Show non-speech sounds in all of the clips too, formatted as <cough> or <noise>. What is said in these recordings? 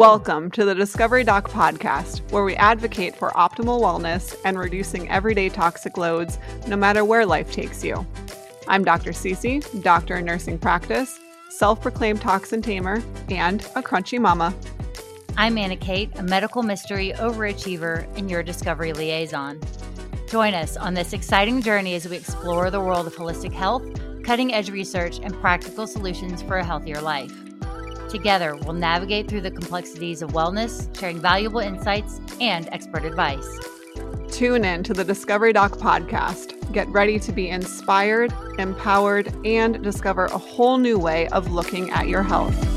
Welcome to the Discovery Doc podcast, where we advocate for optimal wellness and reducing everyday toxic loads no matter where life takes you. I'm Dr. Cece, doctor in nursing practice, self proclaimed toxin tamer, and a crunchy mama. I'm Anna Kate, a medical mystery overachiever and your discovery liaison. Join us on this exciting journey as we explore the world of holistic health, cutting edge research, and practical solutions for a healthier life. Together, we'll navigate through the complexities of wellness, sharing valuable insights and expert advice. Tune in to the Discovery Doc podcast. Get ready to be inspired, empowered, and discover a whole new way of looking at your health.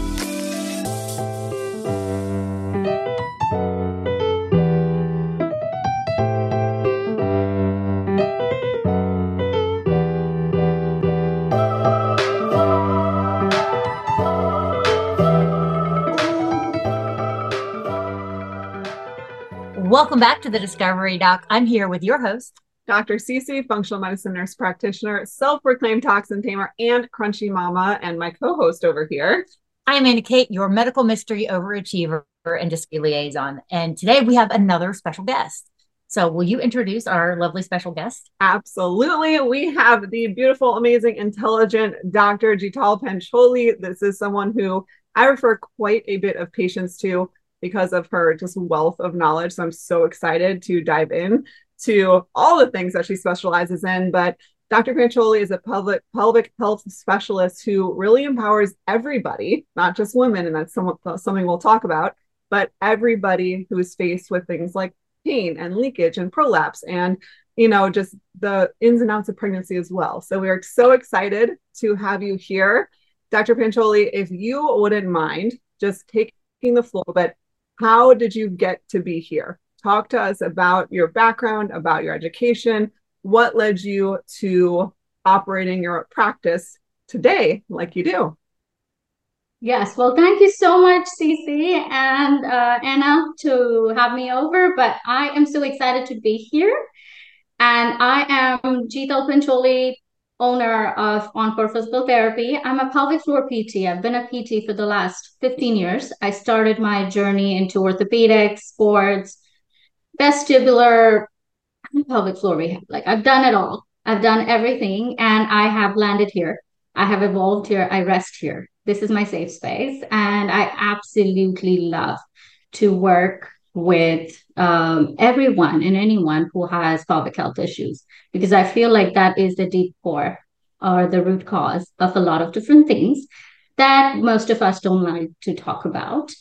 Welcome back to the Discovery Doc. I'm here with your host, Dr. Cece, functional medicine nurse practitioner, self proclaimed toxin tamer, and crunchy mama, and my co host over here. I'm Anna Kate, your medical mystery overachiever and display liaison. And today we have another special guest. So, will you introduce our lovely special guest? Absolutely. We have the beautiful, amazing, intelligent Dr. Jital Pancholi. This is someone who I refer quite a bit of patients to because of her just wealth of knowledge. So I'm so excited to dive in to all the things that she specializes in. But Dr. Pancholi is a public pelvic health specialist who really empowers everybody, not just women, and that's some, something we'll talk about, but everybody who is faced with things like pain and leakage and prolapse and you know just the ins and outs of pregnancy as well. So we are so excited to have you here. Dr. Pancholi, if you wouldn't mind just taking the floor, but how did you get to be here? Talk to us about your background, about your education. What led you to operating your practice today like you do? Yes, well, thank you so much, Cece and uh, Anna, to have me over. But I am so excited to be here. And I am Jital Pancholi, owner of Oncore Physical Therapy. I'm a pelvic floor PT. I've been a PT for the last 15 years. I started my journey into orthopedics, sports, vestibular, pelvic floor rehab. Like I've done it all. I've done everything and I have landed here. I have evolved here. I rest here. This is my safe space. And I absolutely love to work with um, everyone and anyone who has pelvic health issues because I feel like that is the deep core or the root cause of a lot of different things that most of us don't like to talk about.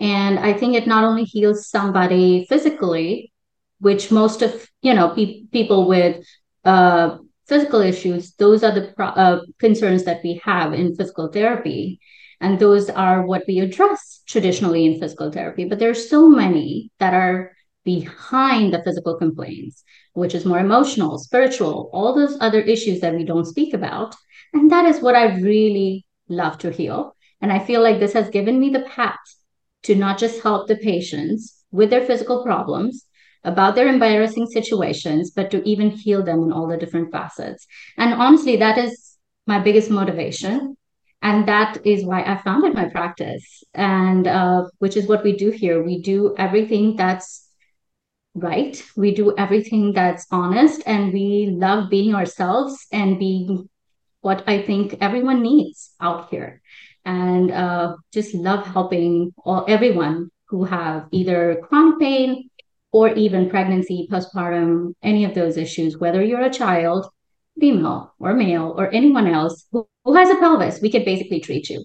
And I think it not only heals somebody physically, which most of you know pe- people with uh, physical issues, those are the pro- uh, concerns that we have in physical therapy. And those are what we address traditionally in physical therapy. But there are so many that are behind the physical complaints, which is more emotional, spiritual, all those other issues that we don't speak about. And that is what I really love to heal. And I feel like this has given me the path to not just help the patients with their physical problems, about their embarrassing situations, but to even heal them in all the different facets. And honestly, that is my biggest motivation and that is why i founded my practice. And uh, which is what we do here. We do everything that's right. We do everything that's honest. And we love being ourselves and being what i think everyone needs out here. And uh, just love helping all everyone who have either chronic pain or even pregnancy postpartum any of those issues whether you're a child female or male or anyone else who, who has a pelvis, we could basically treat you.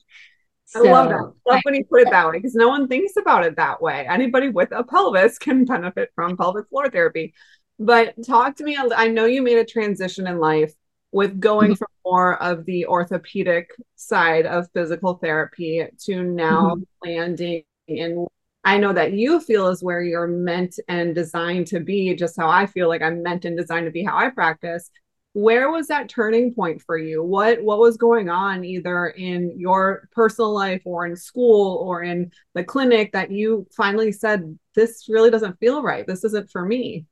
I love that. I love when you put it that way because no one thinks about it that way. Anybody with a pelvis can benefit from pelvic floor therapy. But talk to me. I know you made a transition in life with going mm-hmm. from more of the orthopedic side of physical therapy to now mm-hmm. landing in I know that you feel is where you're meant and designed to be, just how I feel like I'm meant and designed to be how I practice where was that turning point for you? What what was going on either in your personal life or in school or in the clinic that you finally said this really doesn't feel right. This isn't for me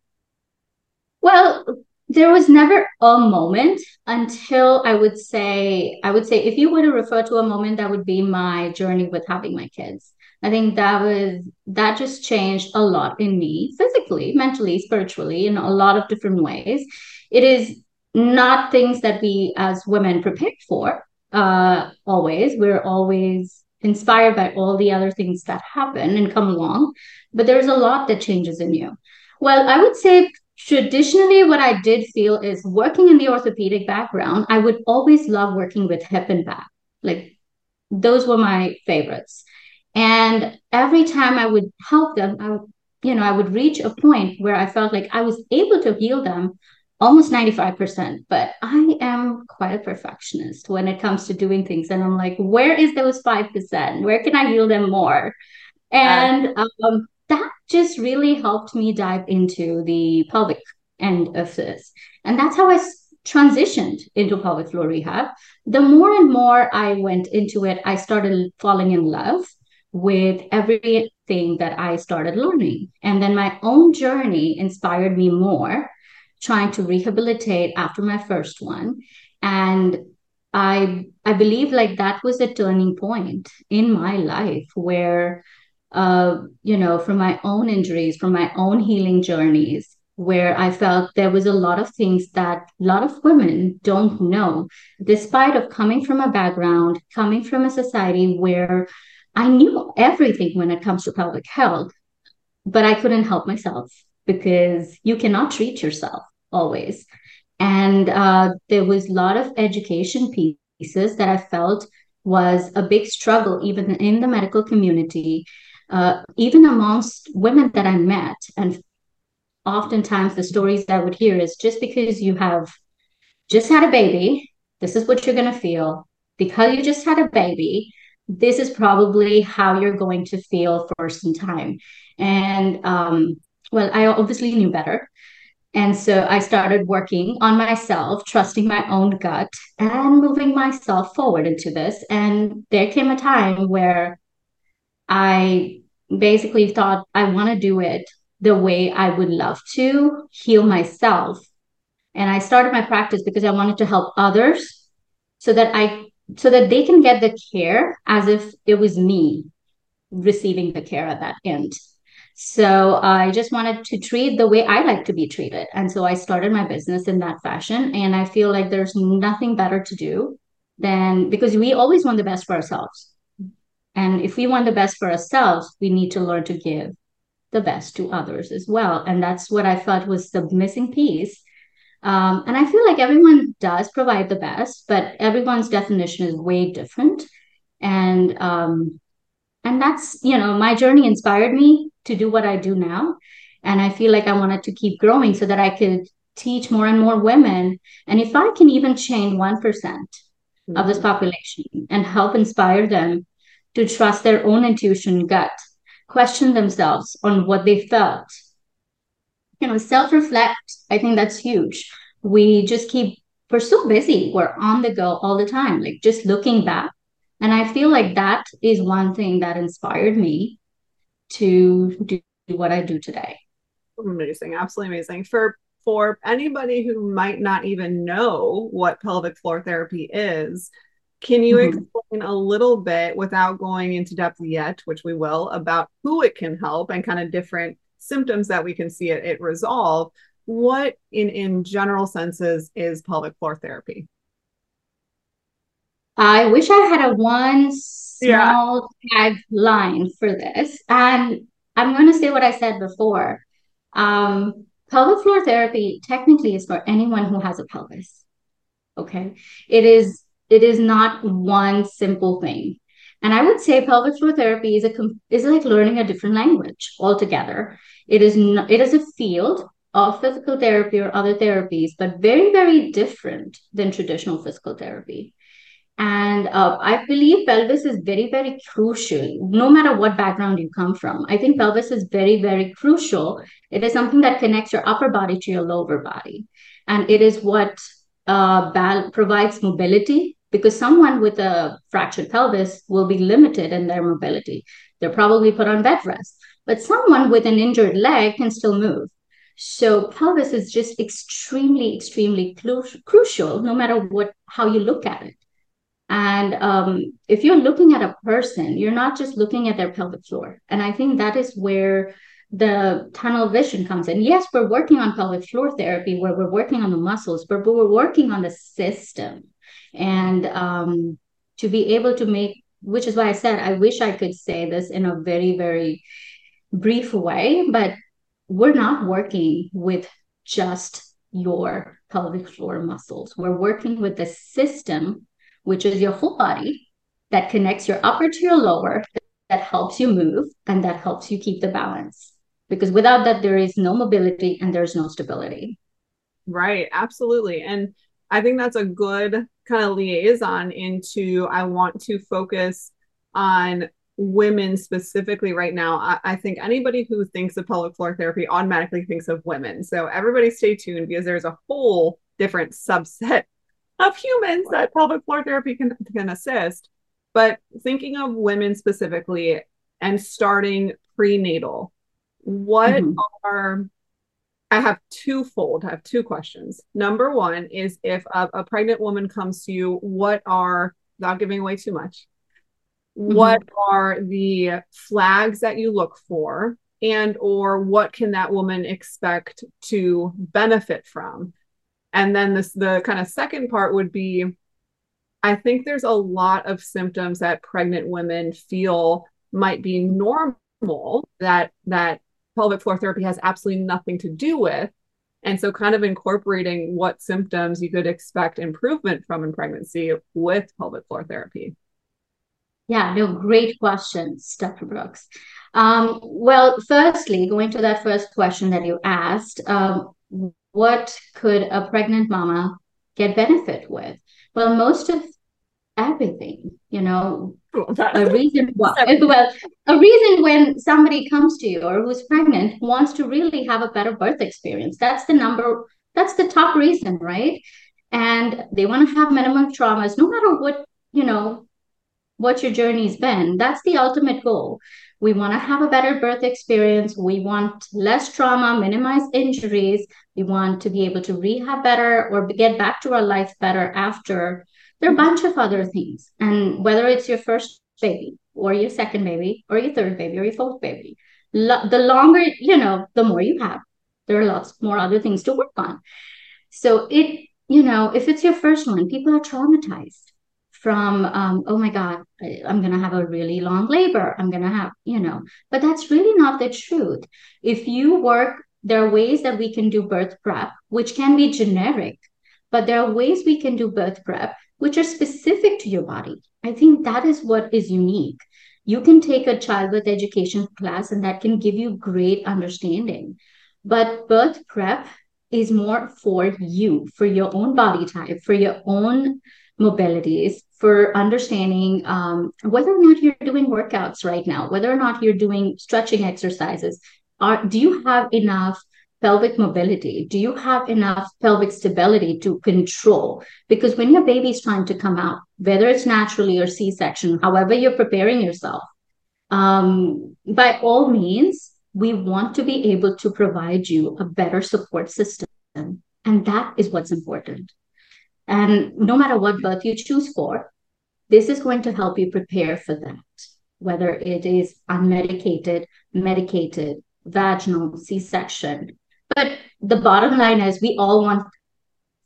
well there was never a moment until i would say i would say if you were to refer to a moment that would be my journey with having my kids. I think that was that just changed a lot in me physically, mentally, spiritually, in a lot of different ways. It is not things that we as women prepare for uh, always. We're always inspired by all the other things that happen and come along, but there's a lot that changes in you. Well, I would say traditionally what I did feel is working in the orthopedic background, I would always love working with hip and back. Like those were my favorites. And every time I would help them, I, would, you know, I would reach a point where I felt like I was able to heal them almost 95%. But I am quite a perfectionist when it comes to doing things. And I'm like, where is those 5%? Where can I heal them more? And um, that just really helped me dive into the pelvic end of this. And that's how I transitioned into pelvic floor rehab. The more and more I went into it, I started falling in love with everything that I started learning. And then my own journey inspired me more, trying to rehabilitate after my first one. And I I believe like that was a turning point in my life where uh, you know, from my own injuries, from my own healing journeys, where I felt there was a lot of things that a lot of women don't know, despite of coming from a background, coming from a society where I knew everything when it comes to pelvic health, but I couldn't help myself because you cannot treat yourself always. And uh, there was a lot of education pieces that I felt was a big struggle, even in the medical community, uh, even amongst women that I met. And oftentimes the stories I would hear is just because you have just had a baby, this is what you're going to feel. Because you just had a baby, this is probably how you're going to feel for some time. And um, well, I obviously knew better. And so I started working on myself, trusting my own gut and moving myself forward into this. And there came a time where I basically thought I want to do it the way I would love to heal myself. And I started my practice because I wanted to help others so that I so that they can get the care as if it was me receiving the care at that end. So I just wanted to treat the way I like to be treated. And so I started my business in that fashion. And I feel like there's nothing better to do than because we always want the best for ourselves. And if we want the best for ourselves, we need to learn to give the best to others as well. And that's what I felt was the missing piece um, and I feel like everyone does provide the best, but everyone's definition is way different. And um, and that's you know my journey inspired me to do what I do now, and I feel like I wanted to keep growing so that I could teach more and more women. And if I can even change one mm-hmm. of this mm-hmm. population and help inspire them to trust their own intuition, gut, question themselves on what they felt you know self reflect i think that's huge we just keep we're so busy we're on the go all the time like just looking back and i feel like that is one thing that inspired me to do what i do today. Amazing absolutely amazing. For for anybody who might not even know what pelvic floor therapy is can you mm-hmm. explain a little bit without going into depth yet which we will about who it can help and kind of different symptoms that we can see it, it resolve? What in in general senses is pelvic floor therapy i wish i had a one small yeah. tagline for this and i'm going to say what i said before um, pelvic floor therapy technically is for anyone who has a pelvis okay it is it is not one simple thing and I would say pelvic floor therapy is a is like learning a different language altogether. It is not, it is a field of physical therapy or other therapies, but very very different than traditional physical therapy. And uh, I believe pelvis is very very crucial, no matter what background you come from. I think pelvis is very very crucial. It is something that connects your upper body to your lower body, and it is what uh, bal- provides mobility because someone with a fractured pelvis will be limited in their mobility. They're probably put on bed rest, but someone with an injured leg can still move. So pelvis is just extremely, extremely cru- crucial, no matter what how you look at it. And um, if you're looking at a person, you're not just looking at their pelvic floor. And I think that is where the tunnel vision comes in. Yes, we're working on pelvic floor therapy where we're working on the muscles, but we're working on the system. And um, to be able to make, which is why I said, I wish I could say this in a very, very brief way, but we're not working with just your pelvic floor muscles. We're working with the system, which is your whole body that connects your upper to your lower, that helps you move and that helps you keep the balance. Because without that, there is no mobility and there's no stability. Right, absolutely. And I think that's a good kind of liaison into I want to focus on women specifically right now. I, I, think anybody who thinks of pelvic floor therapy automatically thinks of women. So everybody stay tuned because there's a whole different subset of humans that pelvic floor therapy can, can assist. But thinking of women specifically and starting prenatal, what mm-hmm. are I have twofold. I have two questions. Number one is if a, a pregnant woman comes to you, what are, without giving away too much, mm-hmm. what are the flags that you look for and or what can that woman expect to benefit from and then this the kind of second part would be i think there's a lot of symptoms that pregnant women feel might be normal that that pelvic floor therapy has absolutely nothing to do with and so kind of incorporating what symptoms you could expect improvement from in pregnancy with pelvic floor therapy yeah, no, great questions, Dr. Brooks. Um, well, firstly, going to that first question that you asked, um, what could a pregnant mama get benefit with? Well, most of everything, you know, <laughs> a reason why, <laughs> well, a reason when somebody comes to you or who's pregnant wants to really have a better birth experience. That's the number, that's the top reason, right? And they want to have minimum traumas, no matter what, you know, what your journey's been. That's the ultimate goal. We want to have a better birth experience. We want less trauma, minimize injuries. We want to be able to rehab better or get back to our life better after. There are a bunch of other things. And whether it's your first baby or your second baby or your third baby or your fourth baby, lo- the longer, you know, the more you have. There are lots more other things to work on. So it, you know, if it's your first one, people are traumatized from um, oh my god i'm going to have a really long labor. I'm going to have you know but that's really not the truth. If you work there are ways that we can do birth prep which can be generic but there are ways we can do birth prep which are specific to your body. I think that is what is unique. You can take a childbirth education class and that can give you great understanding but birth prep is more for you for your own body type for your own mobilities for understanding um, whether or not you're doing workouts right now, whether or not you're doing stretching exercises. Are, do you have enough pelvic mobility? Do you have enough pelvic stability to control? Because when your baby's trying to come out, whether it's naturally or C section, however you're preparing yourself, um, by all means, we want to be able to provide you a better support system. And that is what's important. And no matter what birth you choose for, this is going to help you prepare for that, whether it is unmedicated, medicated, vaginal, C section. But the bottom line is we all want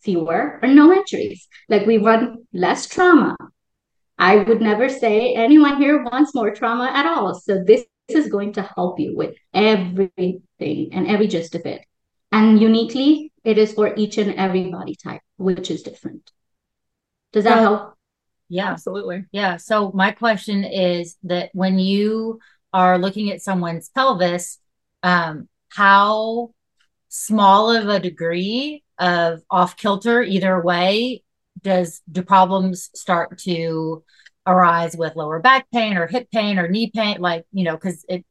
fewer or no injuries. Like we want less trauma. I would never say anyone here wants more trauma at all. So this is going to help you with everything and every gist of it. And uniquely, it is for each and every body type, which is different. Does that help? Yeah, absolutely. Yeah. So my question is that when you are looking at someone's pelvis, um, how small of a degree of off kilter either way does do problems start to arise with lower back pain or hip pain or knee pain like you know because it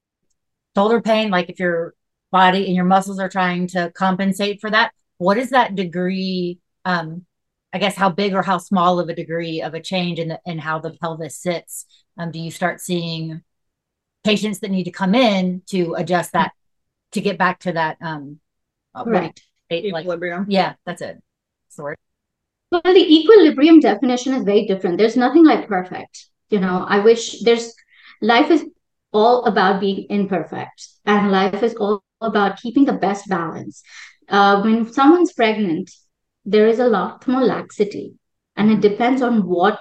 shoulder pain like if your body and your muscles are trying to compensate for that what is that degree um i guess how big or how small of a degree of a change in the in how the pelvis sits um do you start seeing patients that need to come in to adjust that to get back to that um right like, equilibrium yeah that's it sorry Well, the equilibrium definition is very different. There's nothing like perfect. You know, I wish there's life is all about being imperfect, and life is all about keeping the best balance. Uh, when someone's pregnant, there is a lot more laxity, and it depends on what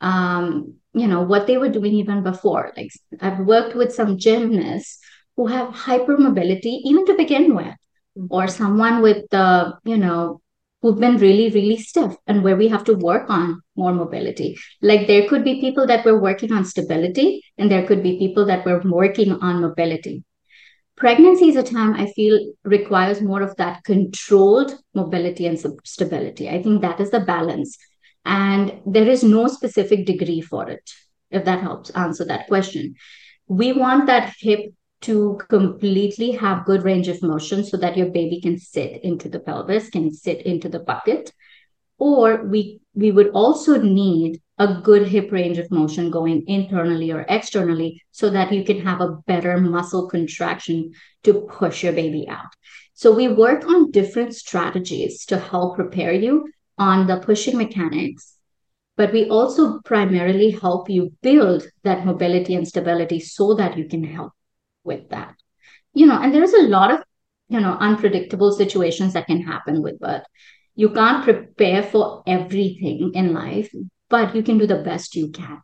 um, you know what they were doing even before. Like I've worked with some gymnasts who have hypermobility even to begin with, mm-hmm. or someone with the you know who've been really, really stiff and where we have to work on more mobility. Like there could be people that were working on stability, and there could be people that were working on mobility. Pregnancy is a time I feel requires more of that controlled mobility and stability. I think that is the balance. And there is no specific degree for it, if that helps answer that question. We want that hip to completely have good range of motion so that your baby can sit into the pelvis, can sit into the bucket. Or we we would also need a good hip range of motion going internally or externally so that you can have a better muscle contraction to push your baby out. So we work on different strategies to help prepare you on the pushing mechanics, but we also primarily help you build that mobility and stability so that you can help with that you know and there's a lot of you know unpredictable situations that can happen with birth you can't prepare for everything in life but you can do the best you can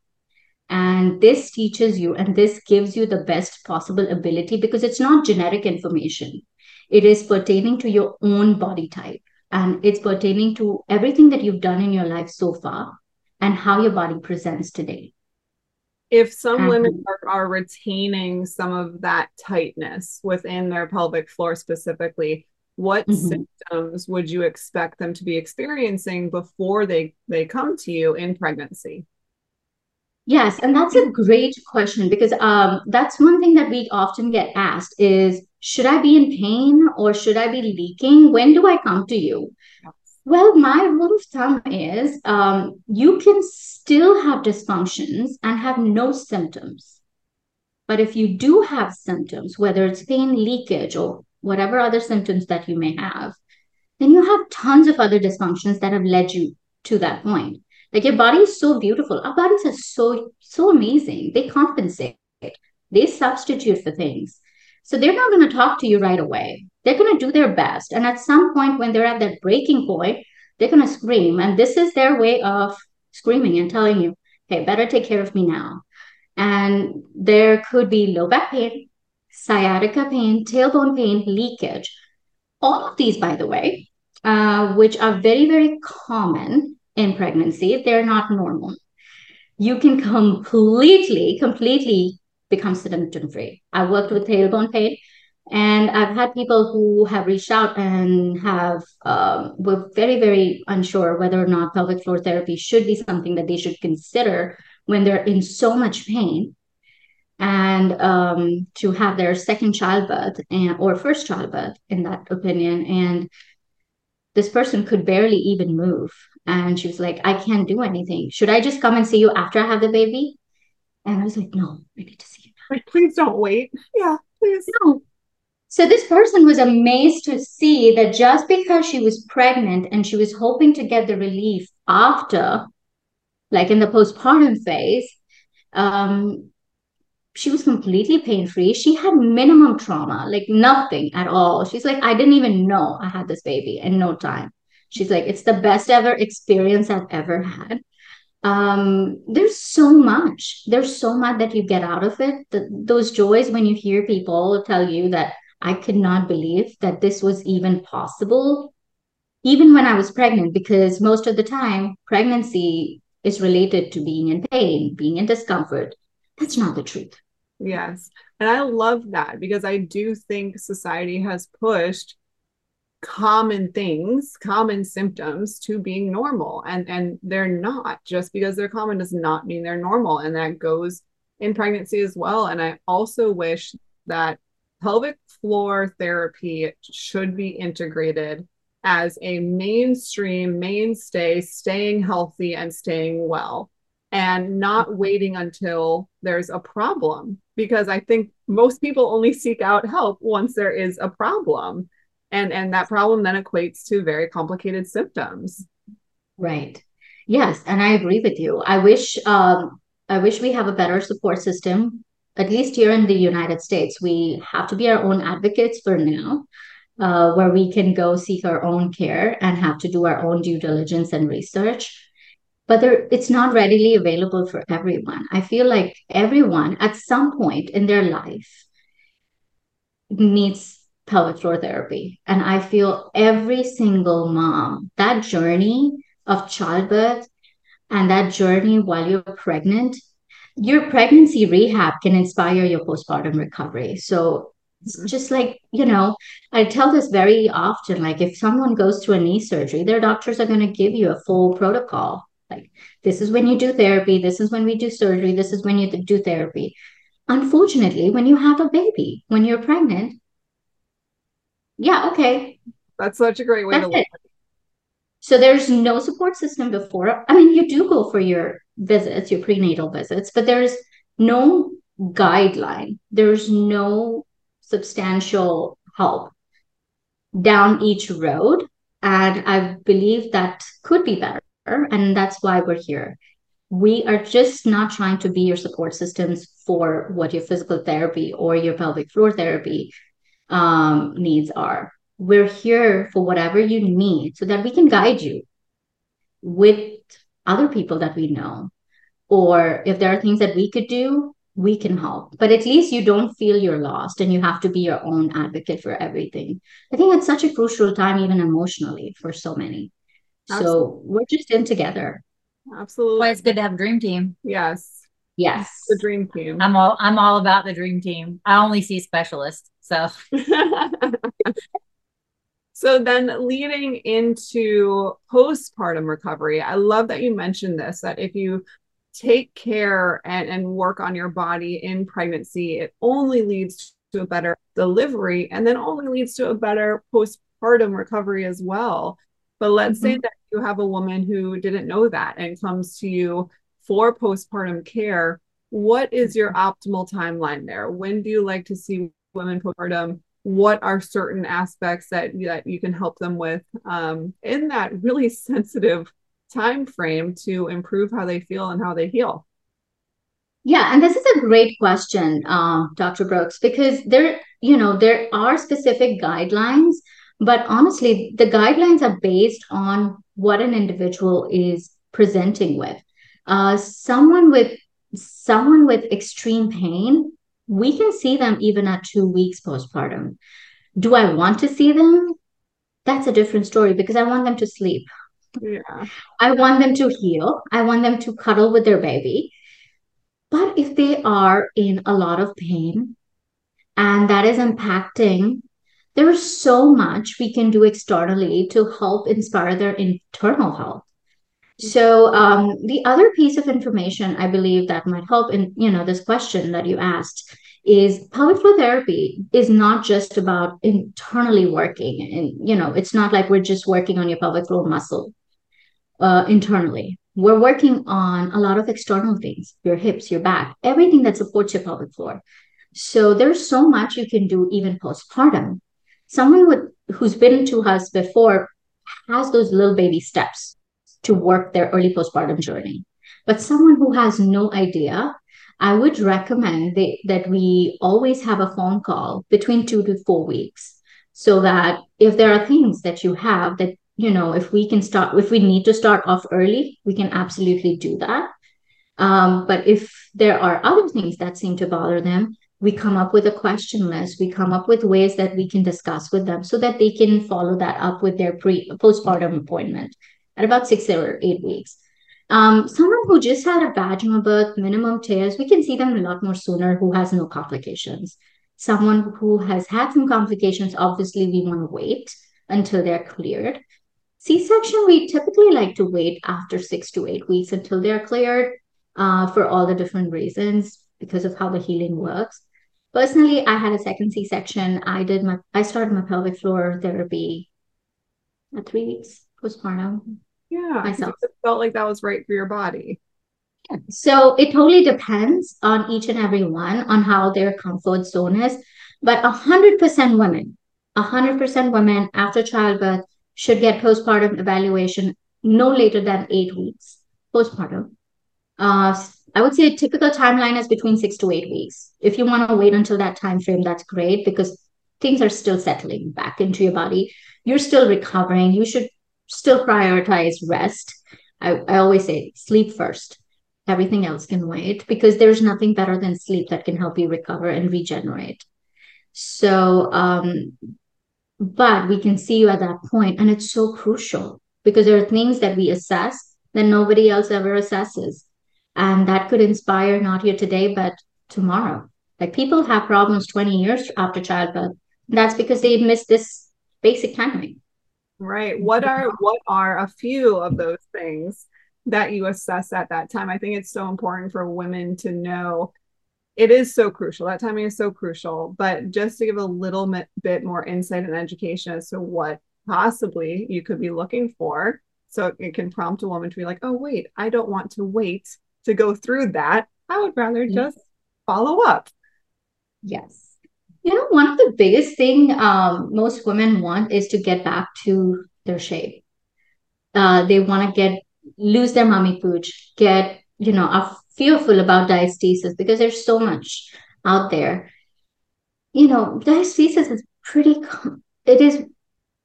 and this teaches you and this gives you the best possible ability because it's not generic information it is pertaining to your own body type and it's pertaining to everything that you've done in your life so far and how your body presents today if some mm-hmm. women are, are, retaining some of that tightness within their pelvic floor specifically what mm-hmm. symptoms would you expect them to be experiencing before they they come to you in pregnancy yes and that's a great question because um, that's one thing that we often get asked is should i be in pain or should i be leaking when do i come to you well, my rule of thumb is um, you can still have dysfunctions and have no symptoms. But if you do have symptoms, whether it's pain, leakage, or whatever other symptoms that you may have, then you have tons of other dysfunctions that have led you to that point. Like your body is so beautiful. Our bodies are so, so amazing. They compensate, they substitute for things. So they're not going to talk to you right away. They're going to do their best. And at some point, when they're at that breaking point, they're going to scream. And this is their way of screaming and telling you, hey, better take care of me now. And there could be low back pain, sciatica pain, tailbone pain, leakage. All of these, by the way, uh, which are very, very common in pregnancy, they're not normal. You can completely, completely become symptom free. I worked with tailbone pain, and I've had people who have reached out and have um, were very very unsure whether or not pelvic floor therapy should be something that they should consider when they're in so much pain, and um, to have their second childbirth and or first childbirth in that opinion and this person could barely even move and she was like i can't do anything should i just come and see you after i have the baby and i was like no i need to see you. like, please don't wait. Yeah, please. No. So this person was amazed to see that just because she was pregnant and she was hoping to get the relief after, like in the postpartum phase, um, she was completely pain free. She had minimum trauma, like nothing at all. She's like, I didn't even know I had this baby in no time. She's like, it's the best ever experience I've ever had um there's so much there's so much that you get out of it the, those joys when you hear people tell you that i could not believe that this was even possible even when i was pregnant because most of the time pregnancy is related to being in pain being in discomfort that's not the truth yes. And i love that because i do think society has pushed common things common symptoms to being normal. And and they're not just because they're common does not mean they're normal. And that goes in pregnancy as well. And i also wish that pelvic floor therapy should be integrated as a mainstream mainstay staying healthy and staying well and not waiting until there's a problem because i think most people only seek out help once there is a problem and and that problem then equates to very complicated symptoms Right. Yes, and I agree with you. I wish um, I wish we have a better support system. At least here in the United States, we have to be our own advocates for now, uh, where we can go seek our own care and have to do our own due diligence and research. But there, it's not readily available for everyone. I feel like everyone at some point in their life needs pelvic floor therapy. And I feel every single mom, that journey of childbirth and that journey while you're pregnant, your pregnancy rehab can inspire your postpartum recovery. So mm-hmm. just like, you know, I tell this very often like, if someone goes to a knee surgery, their doctors are going to give you a full protocol. Like, this is when you do therapy, this is when we do surgery, this is when you do therapy. Unfortunately, when you have a baby, when you're pregnant, yeah, okay. That's such a great way That's to look it. So there's no support system before. I mean, you do go for your visits, your prenatal visits, but there's no guideline. There's no substantial help down each road. And I believe that could be better. And that's why we're here. We are just not trying to be your support systems for what your physical therapy or your pelvic floor therapy um, needs are. We're here for whatever you need so that we can guide you with other people that we know. Or if there are things that we could do, we can help. But at least you don't feel you're lost and you have to be your own advocate for everything. I think it's such a crucial time, even emotionally, for so many. Absolutely. So we're just in together. Absolutely. Why it's good to have a dream team. Yes. Yes. The dream team. I'm all I'm all about the dream team. I only see specialists. So <laughs> So then leading into postpartum recovery, I love that you mentioned this that if you take care and, and work on your body in pregnancy, it only leads to a better delivery and then only leads to a better postpartum recovery as well. But let's mm-hmm. say that you have a woman who didn't know that and comes to you for postpartum care. What is your mm-hmm. optimal timeline there? When do you like to see women postpartum what are certain aspects that that you can help them with um, in that really <laughs> sensitive time frame to improve how they feel and how they heal yeah and this is a great question uh, dr brooks because there you know there are specific guidelines but honestly the guidelines are based on what an individual is presenting with uh, someone with someone with extreme pain we can see them even at two weeks postpartum. Do I want to see them? That's a different story because I want them to sleep. Yeah. I want them to heal. I want them to cuddle with their baby. But if they are in a lot of pain and that is impacting, there's so much we can do externally to help inspire their internal health. So um, the other piece of information I believe that might help in you know this question that you asked is pelvic floor therapy is not just about internally working and you know it's not like we're just working on your pelvic floor muscle uh, internally we're working on a lot of external things your hips your back everything that supports your pelvic floor so there's so much you can do even postpartum someone with who's been to us before has those little baby steps to work their early postpartum journey. But someone who has no idea, I would recommend they, that we always have a phone call between two to four weeks so that if there are things that you have that, you know, if we can start, if we need to start off early, we can absolutely do that. Um, but if there are other things that seem to bother them, we come up with a question list we come up with ways that we can discuss with them so that they can follow that up with their pre postpartum appointment at about six or eight weeks. Um, someone who just had a vaginal birth, minimum tears, we can see them a lot more sooner who has no complications. Someone who has had some complications, obviously, we want to wait until they're cleared. C section, we typically like to wait after six to eight weeks until they're cleared uh, for all the different reasons because of how the healing works. Personally, I had a second C section. I did my, I started my pelvic floor therapy at three weeks postpartum. Yeah, myself. It felt like that was right for your body. So it totally depends on each and every one on how their comfort zone is. But a hundred percent women, a hundred percent women after childbirth should get postpartum evaluation no later than eight weeks postpartum. Uh, I would say a typical timeline is between six to eight weeks. If you want to wait until that time frame, that's great because things are still settling back into your body. You're still recovering. You should still prioritize rest. I, I always say sleep first. Everything else can wait because there's nothing better than sleep that can help you recover and regenerate. So, um, but we can see you at that point, and it's so crucial because there are things that we assess that nobody else ever assesses and that could inspire not here today but tomorrow. Like people have problems 20 years after childbirth. That's because they missed this basic timing right. What are what are a few of those things that you assess at that time? I think it's so important for women to know. It is so crucial. That timing is so crucial. But just to give a little bit more insight and education as to what possibly you could be looking for so it can prompt a woman to be like oh wait i don't want to wait to go through that. I would rather mm-hmm. just follow up. Yes. You know, one of the biggest thing um, most women want is to get back to their shape. Uh, they want to get lose their mommy pooch, get you know, are fearful about diastasis because there's so much out there. You know, diastasis is pretty. It is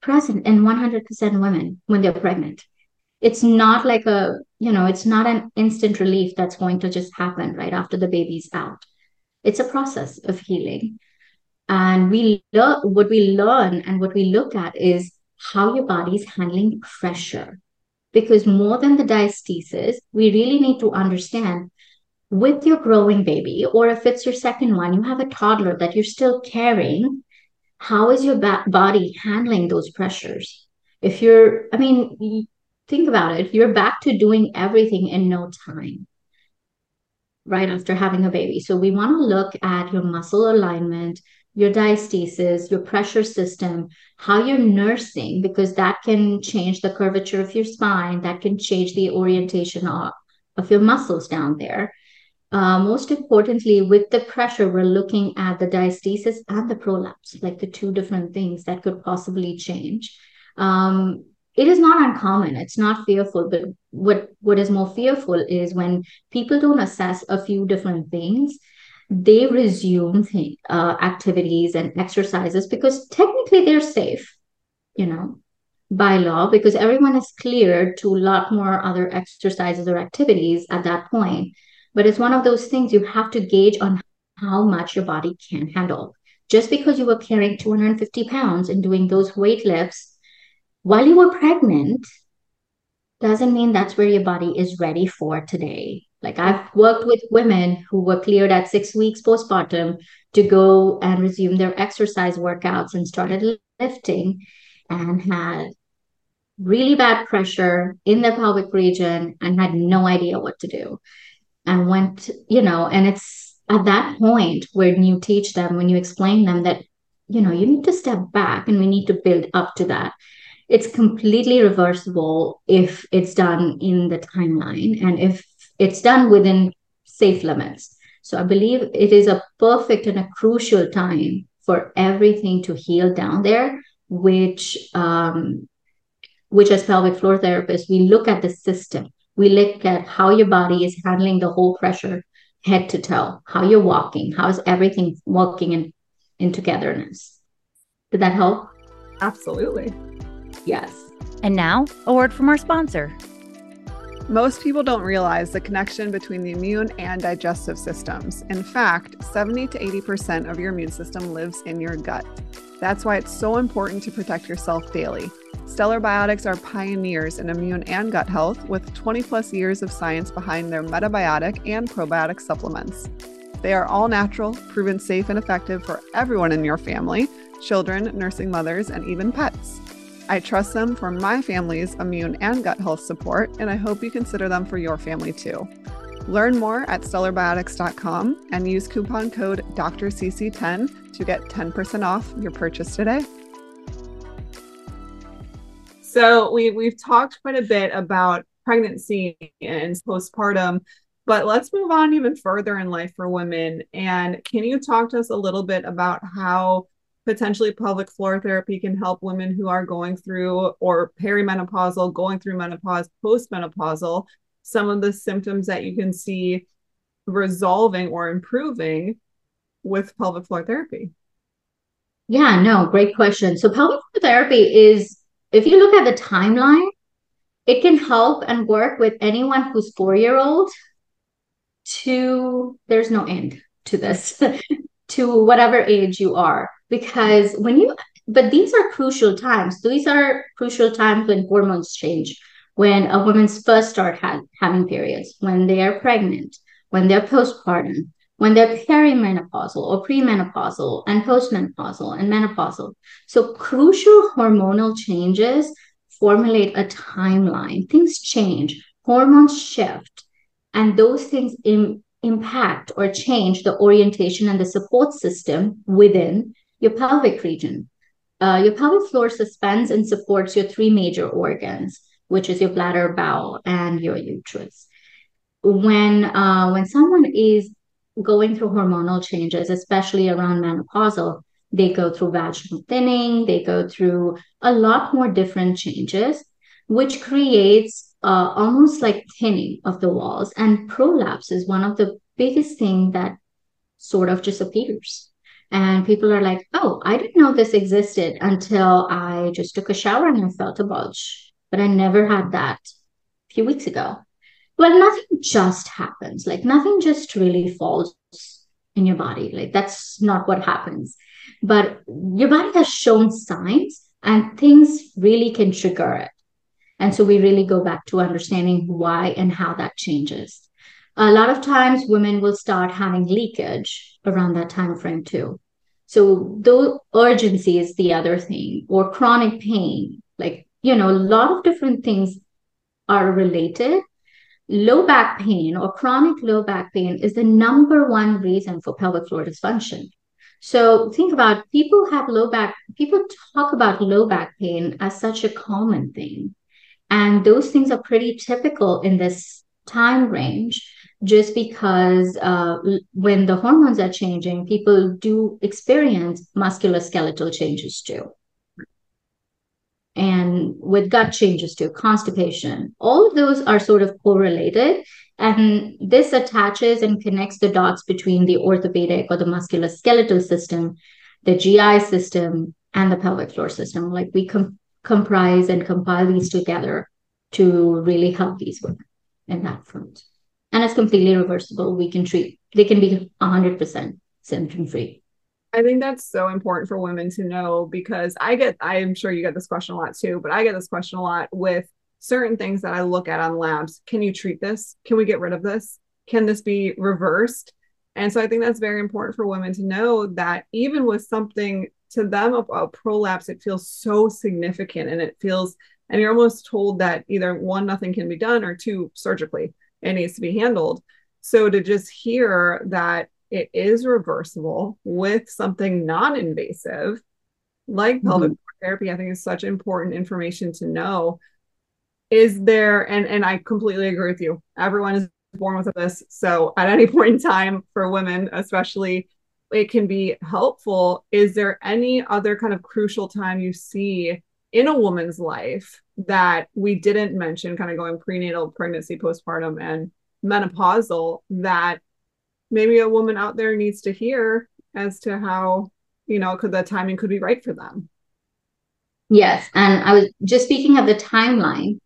present in 100% women when they're pregnant it's not like a you know it's not an instant relief that's going to just happen right after the baby's out. It's a process of healing. And we learn what we learn and what we look at is how your body is handling pressure. Because more than the diastasis we really need to understand with your growing baby or if it's your second one you have a toddler that you're still carrying how is your ba- body handling those pressures? If you're i mean think about it. You're back to doing everything in no time right after having a baby. So we want to look at your muscle alignment your diastasis your pressure system how you're nursing because that can change the curvature of your spine. That can change the orientation of, of your muscles down there. Uh, most importantly, with the pressure, we're looking at the diastasis and the prolapse, like the two different things that could possibly change. Um, it is not uncommon. It's not fearful but what what is more fearful is when people don't assess a few different things they resume th- uh, activities and exercises because technically they're safe you know by law because everyone is cleared to a lot more other exercises or activities at that point. But it's one of those things you have to gauge on how much your body can handle. Just because you were carrying 250 pounds and doing those weight lifts while you were pregnant doesn't mean that's where your body is ready for today. Like I've worked with women who were cleared at six weeks postpartum to go and resume their exercise workouts and started lifting and had really bad pressure in the pelvic region and had no idea what to do. And went, you know, and it's at that point when you teach them, when you explain them that, you know, you need to step back and we need to build up to that it's completely reversible if it's done in the timeline and if it's done within safe limits. So I believe it is a perfect and a crucial time for everything to heal down there, which um, which as pelvic floor therapists, we look at the system. We look at how your body is handling the whole pressure head to toe, how you're walking, how's everything working in, in togetherness. Did that help? Absolutely. Yes. And now, a word from our sponsor. Most people don't realize the connection between the immune and digestive systems. In fact, 70 to 80% of your immune system lives in your gut. That's why it's so important to protect yourself daily. Stellar Biotics are pioneers in immune and gut health with 20 plus years of science behind their metabiotic and probiotic supplements. They are all natural, proven safe and effective for everyone in your family children, nursing mothers, and even pets. I trust them for my family's immune and gut health support, and I hope you consider them for your family too. Learn more at stellarbiotics.com and use coupon code DrCeCe10 to get 10% off your purchase today. So we we've talked quite a bit about pregnancy and postpartum, but let's move on even further in life for women. And can you talk to us a little bit about how potentially pelvic floor therapy can help women who are going through or perimenopausal, going through menopause, postmenopausal, some of the symptoms that you can see resolving or improving with pelvic floor therapy? Yeah, no, great question. So pelvic floor therapy is, if you look at the timeline, it can help and work with anyone who's four year old to there's no end to this <laughs> to whatever age you are because when you but these are crucial times. These are crucial times when hormones change when a woman's first start ha- having periods when they are pregnant when they're postpartum when they're perimenopausal or premenopausal and postmenopausal and menopausal. So crucial hormonal changes formulate a timeline. Things change hormones shift and those things Im- impact or change the orientation and the support system within your pelvic region. Uh, your pelvic floor suspends and supports your three major organs, which is your bladder, bowel, and your uterus. When uh, when someone is going through hormonal changes, especially around menopausal, they go through vaginal thinning, they go through a lot more different changes, which creates uh, almost like thinning of the walls. And prolapse is one of the biggest thing that sort of just appears. And people are like, oh, I didn't know this existed until I just took a shower and I felt a bulge. But I never had that a few weeks ago. Well, nothing just happens. Like nothing just really falls in your body. Like that's not what happens. But your body has shown signs and things really can trigger it. And so we really go back to understanding why and how that changes. A lot of times women will start having leakage around that time frame too. So the urgency is the other thing, or chronic pain, like you know, a lot of different things are related. Low back pain or chronic low back pain is the number one reason for pelvic floor dysfunction. So think about people have low back, people talk about low back pain as such a common thing. And those things are pretty typical in this time range just because uh, when the hormones are changing, people do experience musculoskeletal changes too. And with gut changes too, constipation, all of those are sort of correlated. And this attaches and connects the dots between the orthopedic or the musculoskeletal system, the GI system, and the pelvic floor system. Like we com- comprise and compile these together to really help these women in that front. And it's completely reversible. We can treat, they can be 100% symptom free. I think that's so important for women to know because I get, I am sure you get this question a lot too, but I get this question a lot with certain things that I look at on labs. Can you treat this? Can we get rid of this? Can this be reversed? And so I think that's very important for women to know that even with something to them a, a prolapse, it feels so significant and it feels and you're almost told that either one nothing can be done or two surgically it needs to be handled. So to just hear that it is reversible with something non-invasive like mm-hmm. pelvic therapy i think is such important information to know. Is there and and i completely agree with you. Everyone is born with this so at any <laughs> point in time for women especially it can be helpful. Is there any other kind of crucial time you see in a woman's life that we didn't mention, kind of going prenatal, pregnancy, postpartum, and menopausal, that maybe a woman out there needs to hear as to how, you know, could the timing could be right for them. Yes. And I was just speaking of the timeline.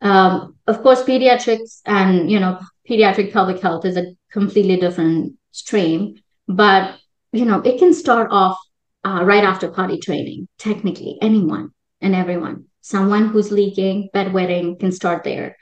Um, of course, pediatrics and, you know, pediatric pelvic health is a completely different stream, but, you know, it can start off uh, right after potty training, technically, anyone and everyone. Someone who's leaking, bedwetting can start there.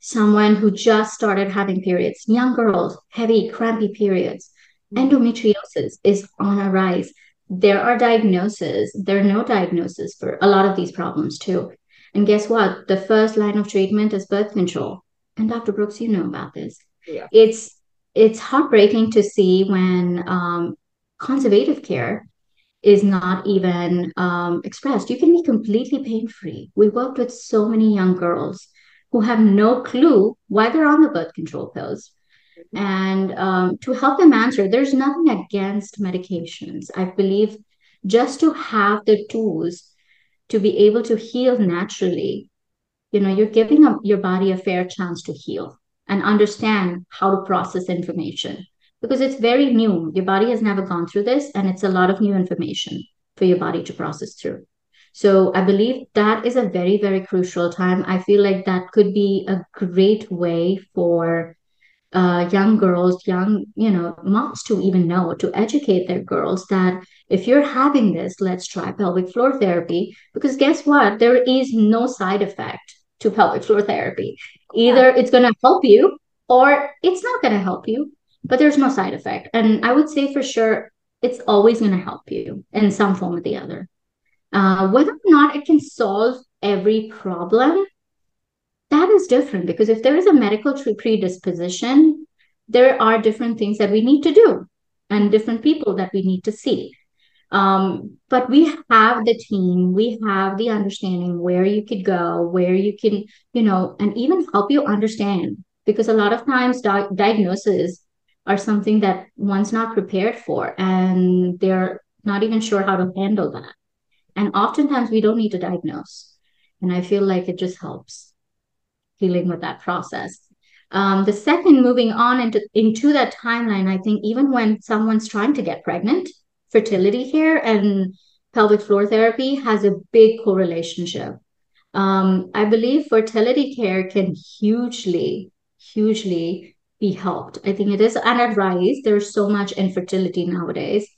Someone who just started having periods, young girls, heavy, crampy periods. Endometriosis is on a rise. There are diagnoses, there are no diagnoses for a lot of these problems too. And guess what? The first line of treatment is birth control. And Dr. Brooks, you know about this. Yeah. It's it's heartbreaking to see when um, conservative care is not even um, expressed. You can be completely pain free. We worked with so many young girls who have no clue why they're on the birth control pills. And um, to help them answer, there's nothing against medications. I believe just to have the tools to be able to heal naturally you know you're giving up your body a fair chance to heal and understand how to process information because it's very new your body has never gone through this and it's a lot of new information for your body to process through so i believe that is a very very crucial time i feel like that could be a great way for uh, young girls, young, you know, moms to even know, to educate their girls that if you're having this, let's try pelvic floor therapy. Because guess what? There is no side effect to pelvic floor therapy. Either it's going to help you or it's not going to help you, but there's no side effect. And I would say for sure, it's always going to help you in some form or the other. Uh, whether or not it can solve every problem, that is different because if there is a medical predisposition, there are different things that we need to do and different people that we need to see. Um, but we have the team, we have the understanding where you could go, where you can, you know, and even help you understand because a lot of times di- diagnoses are something that one's not prepared for and they're not even sure how to handle that. And oftentimes we don't need to diagnose. And I feel like it just helps dealing with that process. Um, the second, moving on into, into that timeline, I think even when someone's trying to get pregnant, fertility care and pelvic floor therapy has a big correlationship. Um, I believe fertility care can hugely, hugely be helped. I think it is on a rise. There's so much infertility nowadays.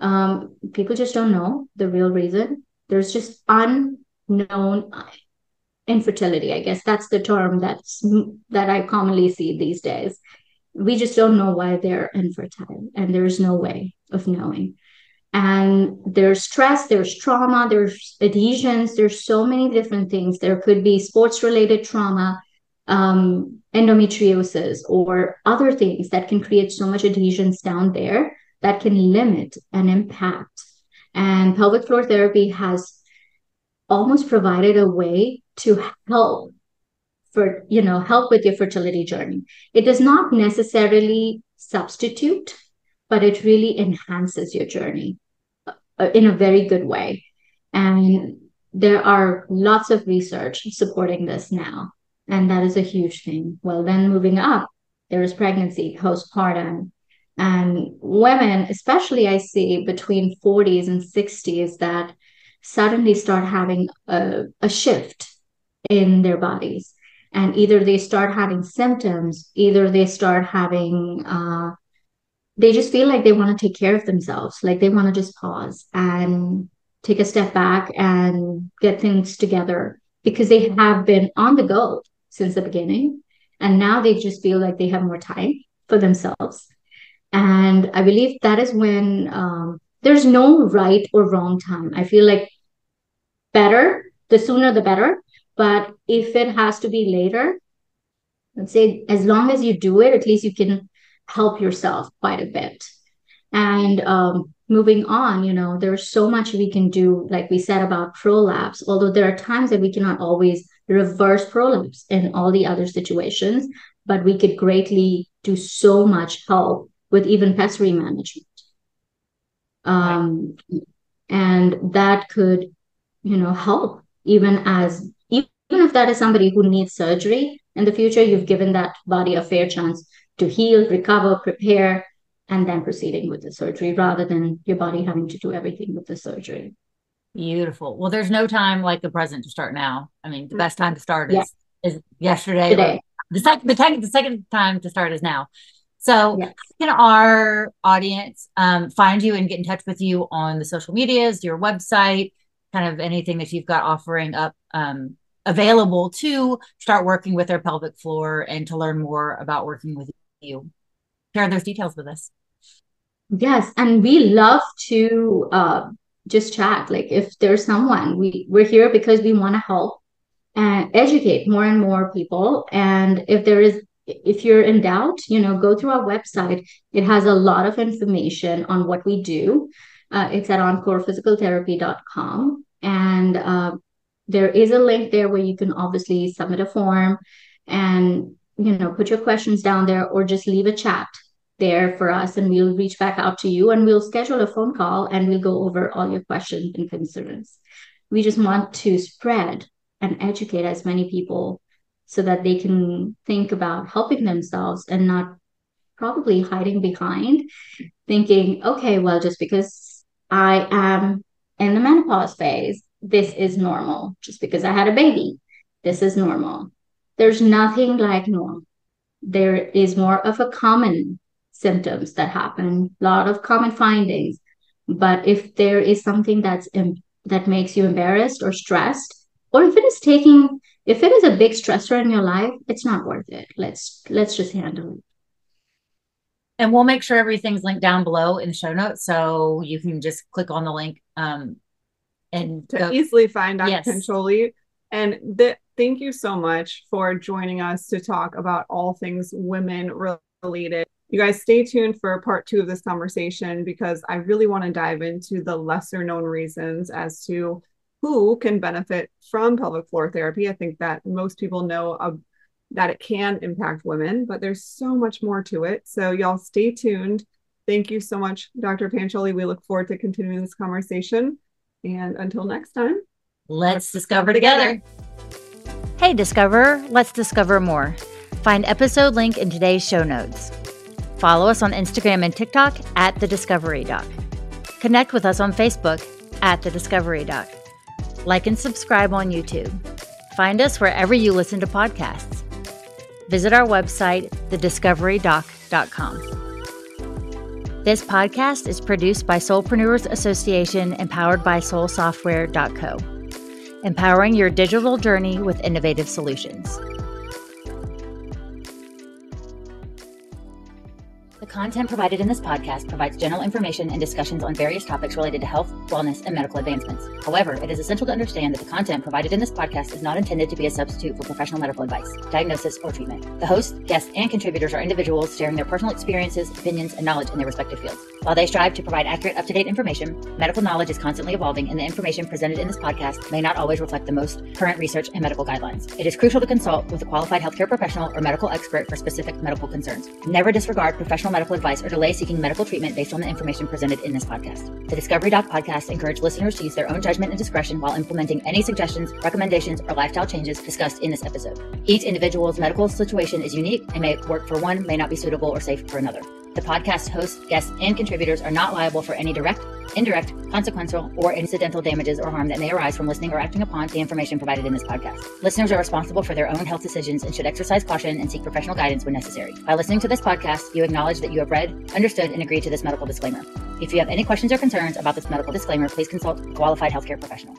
Um, people just don't know the real reason. There's just unknown infertility i guess that's the term that's that i commonly see these days we just don't know why they're infertile and there's no way of knowing and there's stress there's trauma there's adhesions there's so many different things there could be sports related trauma um, endometriosis or other things that can create so much adhesions down there that can limit and impact. And pelvic floor therapy has almost provided a way to help for you know help with your fertility journey. It does not necessarily substitute but it really enhances your journey uh, in a very good way. And there are lots of research supporting this now and that is a huge thing. Well then moving up there is pregnancy postpartum. And women especially i see between 40s and 60s that suddenly start having a, a shift in their bodies. And either they start having symptoms either they start having uh, they just feel like they want to take care of themselves like they want to just pause and take a step back and get things together because they have been on the go since the beginning. And now they just feel like they have more time for themselves. And i believe that is when um, there's no right or wrong time. I feel like better the sooner the better. But if it has to be later, let's say as long as you do it, at least you can help yourself quite a bit. And um, moving on, you know, there's so much we can do, like we said about prolapse, although there are times that we cannot always reverse prolapse in all the other situations, but we could greatly do so much help with even pessary management. Um, and that could, you know, help even as even if that is somebody who needs surgery in the future, you've given that body a fair chance to heal, recover, prepare, and then proceeding with the surgery rather than your body having to do everything with the surgery. Beautiful. Well, there's no time like the present to start now. I mean, the best time to start is, is yesterday. Today. The second, the, second, the second time to start is now. So, yes. can our audience um, find you and get in touch with you on the social medias, your website, kind of anything that you've got offering up um, available to start working with their pelvic floor and to learn more about working with you. Share those details with us. Yes, and we love to uh, just chat. Like if there's someone, we we're here because we want to help and educate more and more people. And if there is, if you're in doubt, you know, go through our website. It has a lot of information on what we do. Uh, it's at oncorephysicaltherapy.com. And uh, there is a link there where you can obviously submit a form and you know put your questions down there or just leave a chat there for us and we'll reach back out to you and we'll schedule a phone call and we'll go over all your questions and concerns. We just want to spread and educate as many people so that they can think about helping themselves and not probably hiding behind thinking, okay, well, just because I am in the menopause phase, this is normal. Just because I had a baby, this is normal. There's nothing like normal. There is more of a common symptoms that happen, a lot of common findings. But if there is something that's that makes you embarrassed or stressed, or if it is taking, if it is a big stressor in your life, it's not worth it. Let's let's just handle it. And we'll make sure everything's linked down below in the show notes, so you can just click on the link um, and to go. easily find Dr. Yes. Pancholi. And th- thank you so much for joining us to talk about all things women related you guys stay tuned for part two of this conversation because I really want to dive into the lesser known reasons as to who can benefit from pelvic floor therapy. I think that most people know uh, that it can impact women, but there's so much more to it. So, y'all stay tuned. Thank you so much, Dr. Pancholi. We look forward to continuing this conversation. And until next time, let's, let's discover together. Hey, Discover, let's discover more. Find episode link in today's show notes. Follow us on Instagram and TikTok at The Discovery Doc. Connect with us on Facebook at The Discovery Doc. Like and subscribe on YouTube. Find us wherever you listen to podcasts. Visit our website, thediscoverydoc.com. This podcast is produced by Soulpreneurs Association and powered by soulsoftware.co, empowering your digital journey with innovative solutions. Content provided in this podcast provides general information and discussions on various topics related to health, wellness, and medical advancements. However, it is essential to understand that the content provided in this podcast is not intended to be a substitute for professional medical advice, diagnosis, or treatment. The host, guests, and contributors are individuals sharing their personal experiences, opinions, and knowledge in their respective fields. While they strive to provide accurate, up to date information, medical knowledge is constantly evolving, and the information presented in this podcast may not always reflect the most current research and medical guidelines. It is crucial to consult with a qualified healthcare professional or medical expert for specific medical concerns. Never disregard professional medical advice or delay seeking medical treatment based on the information presented in this podcast. The Discovery Doc podcast encourage listeners to use their own judgment and discretion while implementing any suggestions, recommendations, or lifestyle changes discussed in this episode. Each individual's medical situation is unique and may work for one, may not be suitable or safe for another. The podcast hosts, guests, and contributors are not liable for any direct, indirect, consequential, or incidental damages or harm that may arise from listening or acting upon the information provided in this podcast. Listeners are responsible for their own health decisions and should exercise caution and seek professional guidance when necessary. By listening to this podcast, you acknowledge that you have read, understood, and agreed to this medical disclaimer. If you have any questions or concerns about this medical disclaimer, please consult a qualified healthcare professional.